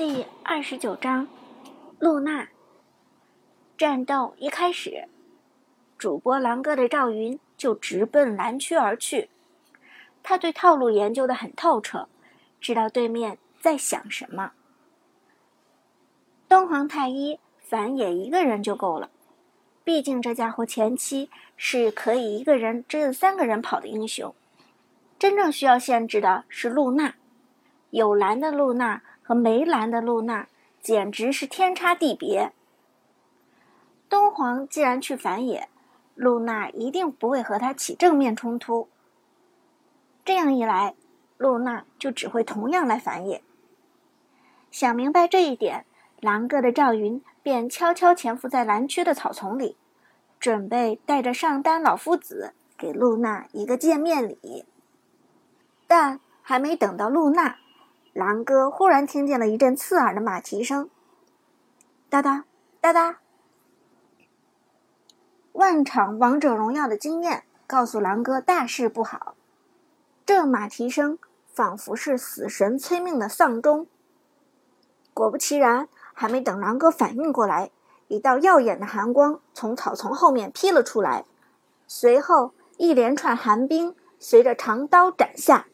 第二十九章，露娜。战斗一开始，主播狼哥的赵云就直奔蓝区而去。他对套路研究的很透彻，知道对面在想什么。东皇太一反野一个人就够了，毕竟这家伙前期是可以一个人追着三个人跑的英雄。真正需要限制的是露娜，有蓝的露娜。和梅兰的露娜简直是天差地别。东皇既然去反野，露娜一定不会和他起正面冲突。这样一来，露娜就只会同样来反野。想明白这一点，狼哥的赵云便悄悄潜伏在蓝区的草丛里，准备带着上单老夫子给露娜一个见面礼。但还没等到露娜。狼哥忽然听见了一阵刺耳的马蹄声，哒哒哒哒。万场王者荣耀的经验告诉狼哥大事不好，这马蹄声仿佛是死神催命的丧钟。果不其然，还没等狼哥反应过来，一道耀眼的寒光从草丛后面劈了出来，随后一连串寒冰随着长刀斩下。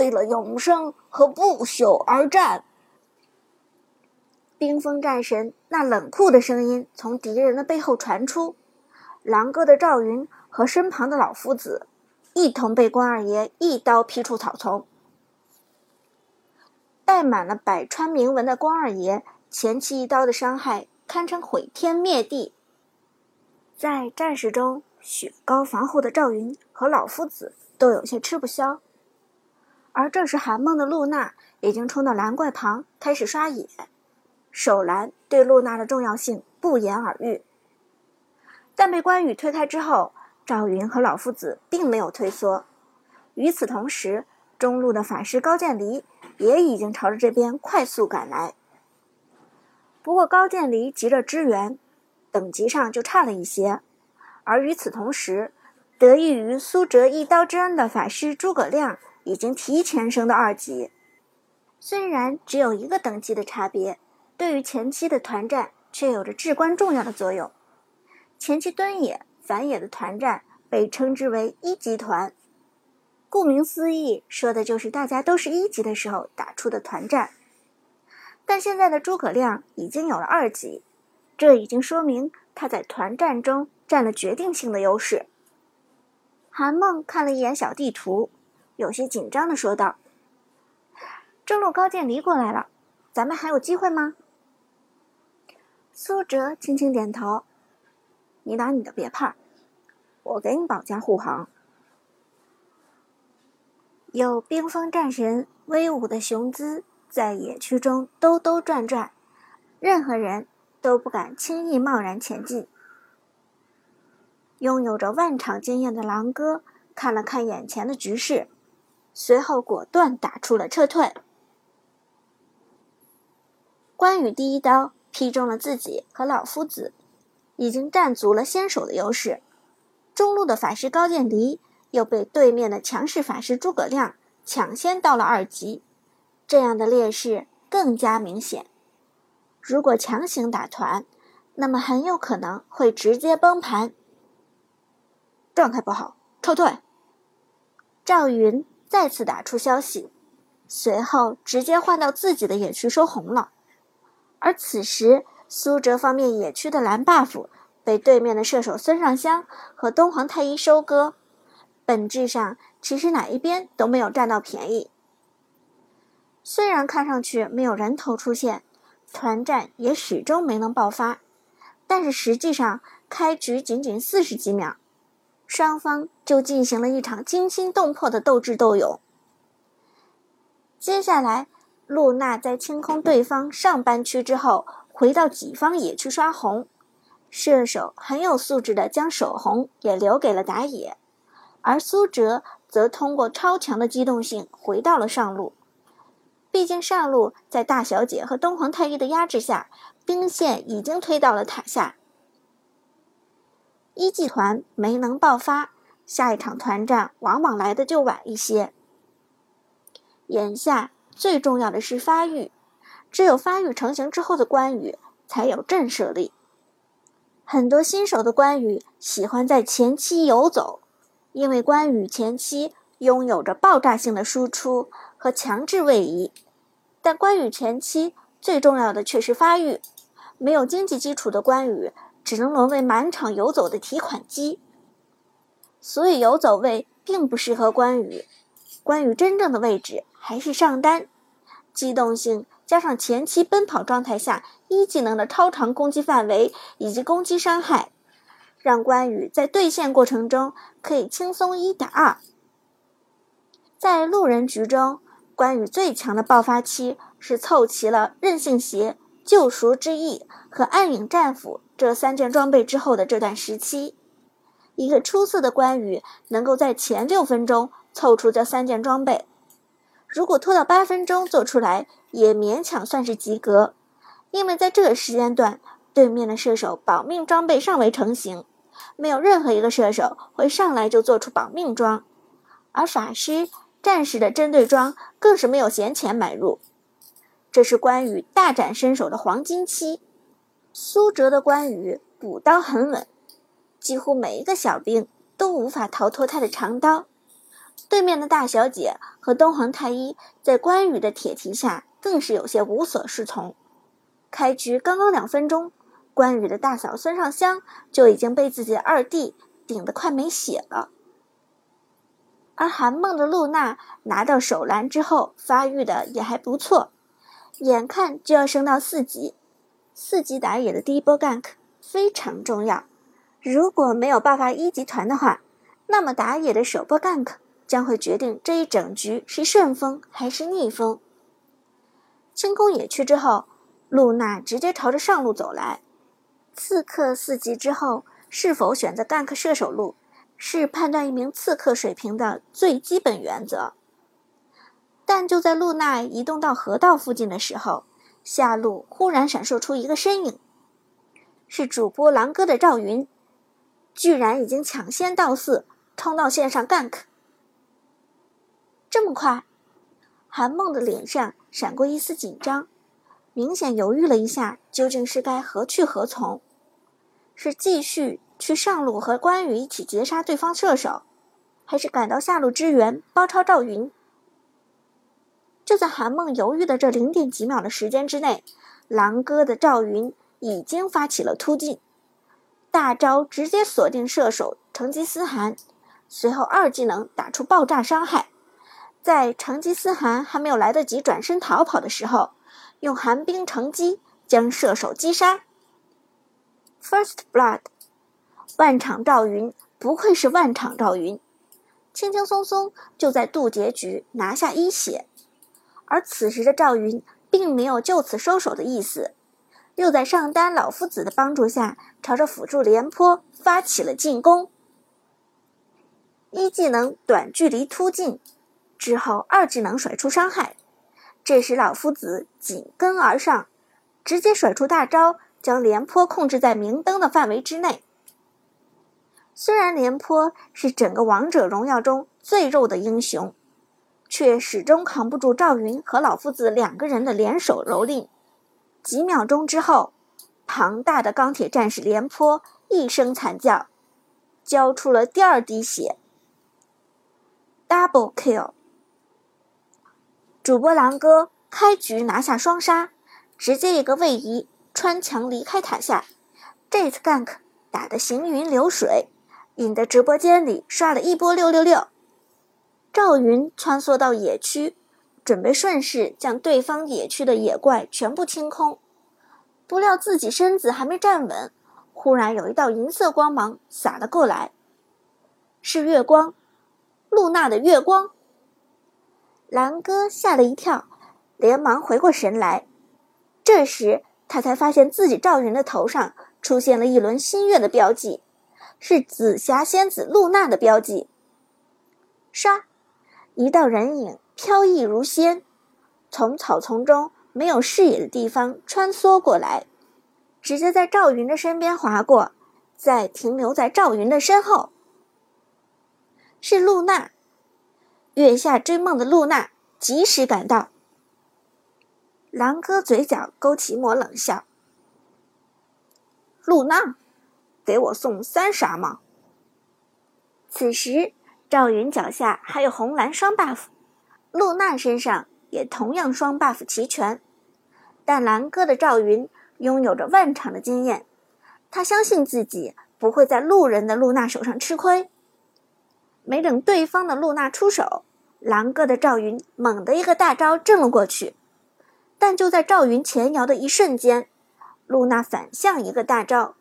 为了永生和不朽而战，冰封战神那冷酷的声音从敌人的背后传出。狼哥的赵云和身旁的老夫子一同被关二爷一刀劈出草丛。带满了百川铭文的关二爷前期一刀的伤害堪称毁天灭地。在战事中，雪糕防护的赵云和老夫子都有些吃不消。而这时，韩梦的露娜已经冲到蓝怪旁开始刷野，守蓝对露娜的重要性不言而喻。但被关羽推开之后，赵云和老夫子并没有退缩。与此同时，中路的法师高渐离也已经朝着这边快速赶来。不过高渐离急着支援，等级上就差了一些。而与此同时，得益于苏哲一刀之恩的法师诸葛亮。已经提前升到二级，虽然只有一个等级的差别，对于前期的团战却有着至关重要的作用。前期蹲野、反野的团战被称之为一级团，顾名思义，说的就是大家都是一级的时候打出的团战。但现在的诸葛亮已经有了二级，这已经说明他在团战中占了决定性的优势。韩梦看了一眼小地图。有些紧张的说道：“中路高渐离过来了，咱们还有机会吗？”苏哲轻轻点头：“你打你的别怕，我给你保驾护航。”有冰封战神威武的雄姿在野区中兜兜转转，任何人都不敢轻易贸然前进。拥有着万场经验的狼哥看了看眼前的局势。随后果断打出了撤退。关羽第一刀劈中了自己和老夫子，已经占足了先手的优势。中路的法师高渐离又被对面的强势法师诸葛亮抢先到了二级，这样的劣势更加明显。如果强行打团，那么很有可能会直接崩盘。状态不好，撤退。赵云。再次打出消息，随后直接换到自己的野区收红了。而此时，苏哲方面野区的蓝 buff 被对面的射手孙尚香和东皇太一收割。本质上，其实哪一边都没有占到便宜。虽然看上去没有人头出现，团战也始终没能爆发，但是实际上开局仅仅四十几秒。双方就进行了一场惊心动魄的斗智斗勇。接下来，露娜在清空对方上半区之后，回到己方野区刷红。射手很有素质的将守红也留给了打野，而苏哲则通过超强的机动性回到了上路。毕竟上路在大小姐和东皇太一的压制下，兵线已经推到了塔下。一季团没能爆发，下一场团战往往来的就晚一些。眼下最重要的是发育，只有发育成型之后的关羽才有震慑力。很多新手的关羽喜欢在前期游走，因为关羽前期拥有着爆炸性的输出和强制位移。但关羽前期最重要的却是发育，没有经济基础的关羽只能沦为满场游走的提款机。所以游走位并不适合关羽，关羽真正的位置还是上单，机动性加上前期奔跑状态下一技能的超长攻击范围以及攻击伤害，让关羽在对线过程中可以轻松一打二。在路人局中，关羽最强的爆发期是凑齐了韧性鞋、救赎之翼和暗影战斧这三件装备之后的这段时期。一个出色的关羽能够在前六分钟凑出这三件装备，如果拖到八分钟做出来，也勉强算是及格。因为在这个时间段，对面的射手保命装备尚未成型，没有任何一个射手会上来就做出保命装，而法师、战士的针对装更是没有闲钱买入。这是关羽大展身手的黄金期。苏哲的关羽补刀很稳。几乎每一个小兵都无法逃脱他的长刀。对面的大小姐和东皇太一在关羽的铁蹄下更是有些无所适从。开局刚刚两分钟，关羽的大嫂孙尚香就已经被自己的二弟顶得快没血了。而韩梦的露娜拿到手蓝之后，发育的也还不错，眼看就要升到四级。四级打野的第一波 gank 非常重要。如果没有爆发一级团的话，那么打野的首波 gank 将会决定这一整局是顺风还是逆风。清空野区之后，露娜直接朝着上路走来。刺客四级之后，是否选择 gank 射手路，是判断一名刺客水平的最基本原则。但就在露娜移动到河道附近的时候，下路忽然闪烁出一个身影，是主播狼哥的赵云。居然已经抢先到四，冲到线上 gank，这么快？韩梦的脸上闪过一丝紧张，明显犹豫了一下，究竟是该何去何从？是继续去上路和关羽一起截杀对方射手，还是赶到下路支援包抄赵云？就在韩梦犹豫的这零点几秒的时间之内，狼哥的赵云已经发起了突进。大招直接锁定射手成吉思汗，随后二技能打出爆炸伤害，在成吉思汗还没有来得及转身逃跑的时候，用寒冰乘机将射手击杀。First Blood，万场赵云不愧是万场赵云，轻轻松松就在渡劫局拿下一血，而此时的赵云并没有就此收手的意思。又在上单老夫子的帮助下，朝着辅助廉颇发起了进攻。一技能短距离突进，之后二技能甩出伤害。这时老夫子紧跟而上，直接甩出大招，将廉颇控制在明灯的范围之内。虽然廉颇是整个王者荣耀中最肉的英雄，却始终扛不住赵云和老夫子两个人的联手蹂躏。几秒钟之后，庞大的钢铁战士廉颇一声惨叫，交出了第二滴血。Double kill！主播狼哥开局拿下双杀，直接一个位移穿墙离开塔下。这次 gank 打得行云流水，引得直播间里刷了一波六六六。赵云穿梭到野区。准备顺势将对方野区的野怪全部清空，不料自己身子还没站稳，忽然有一道银色光芒洒了过来，是月光，露娜的月光。狼哥吓了一跳，连忙回过神来，这时他才发现自己赵云的头上出现了一轮新月的标记，是紫霞仙子露娜的标记。唰，一道人影。飘逸如仙，从草丛中没有视野的地方穿梭过来，直接在赵云的身边划过，再停留在赵云的身后。是露娜，月下追梦的露娜及时赶到，狼哥嘴角勾起抹冷笑：“露娜，给我送三杀吗？”此时，赵云脚下还有红蓝双 buff，露娜身上也同样双 buff 齐全。但蓝哥的赵云拥有着万场的经验，他相信自己不会在路人的露娜手上吃亏。没等对方的露娜出手，蓝哥的赵云猛地一个大招震了过去。但就在赵云前摇的一瞬间，露娜反向一个大招，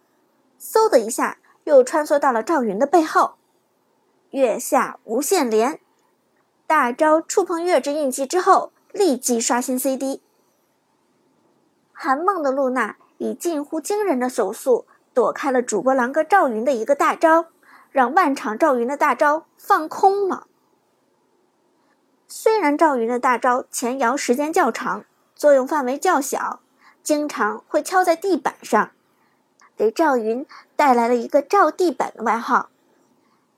嗖的一下又穿梭到了赵云的背后。月下无限连，大招触碰月之印记之后，立即刷新 CD。韩梦的露娜以近乎惊人的手速躲开了主播狼哥赵云的一个大招，让万场赵云的大招放空了。虽然赵云的大招前摇时间较长，作用范围较小，经常会敲在地板上，给赵云带来了一个“赵地板”的外号。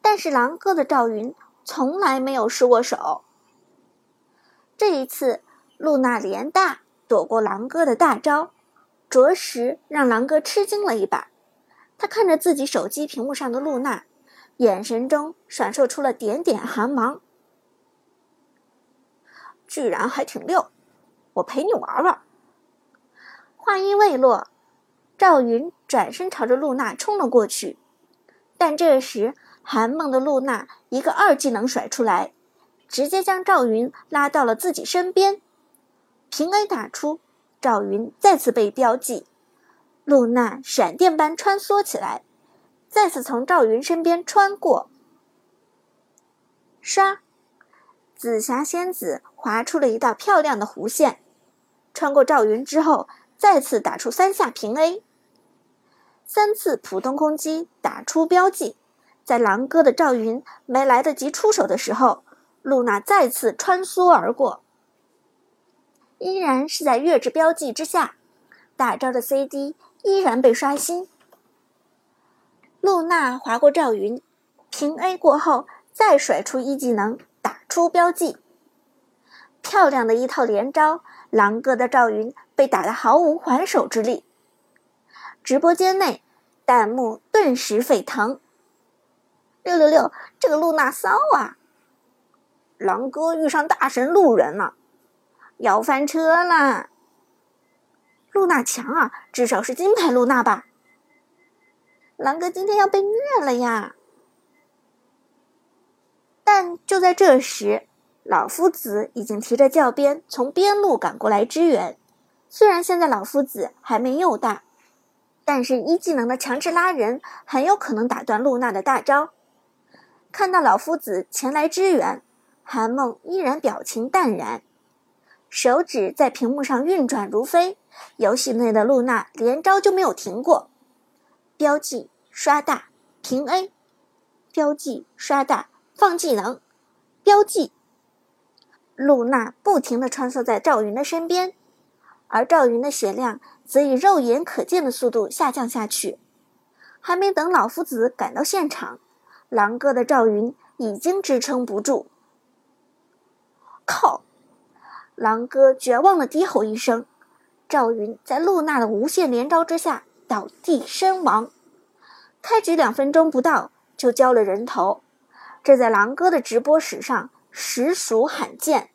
但是狼哥的赵云从来没有失过手。这一次，露娜连大躲过狼哥的大招，着实让狼哥吃惊了一把。他看着自己手机屏幕上的露娜，眼神中闪烁出了点点寒芒。居然还挺溜，我陪你玩玩。话音未落，赵云转身朝着露娜冲了过去，但这时。韩梦的露娜一个二技能甩出来，直接将赵云拉到了自己身边。平 A 打出，赵云再次被标记。露娜闪电般穿梭起来，再次从赵云身边穿过。唰，紫霞仙子划出了一道漂亮的弧线，穿过赵云之后，再次打出三下平 A，三次普通攻击打出标记。在狼哥的赵云没来得及出手的时候，露娜再次穿梭而过，依然是在月之标记之下，大招的 CD 依然被刷新。露娜划过赵云，平 A 过后再甩出一技能打出标记，漂亮的一套连招，狼哥的赵云被打得毫无还手之力。直播间内，弹幕顿时沸腾。六六六，这个露娜骚啊！狼哥遇上大神路人了，要翻车了。露娜强啊，至少是金牌露娜吧？狼哥今天要被虐了呀！但就在这时，老夫子已经提着教鞭从边路赶过来支援。虽然现在老夫子还没幼大，但是一技能的强制拉人很有可能打断露娜的大招。看到老夫子前来支援，韩梦依然表情淡然，手指在屏幕上运转如飞。游戏内的露娜连招就没有停过，标记刷大平 A，标记刷大放技能，标记。露娜不停地穿梭在赵云的身边，而赵云的血量则以肉眼可见的速度下降下去。还没等老夫子赶到现场。狼哥的赵云已经支撑不住，靠！狼哥绝望的低吼一声，赵云在露娜的无限连招之下倒地身亡。开局两分钟不到就交了人头，这在狼哥的直播史上实属罕见。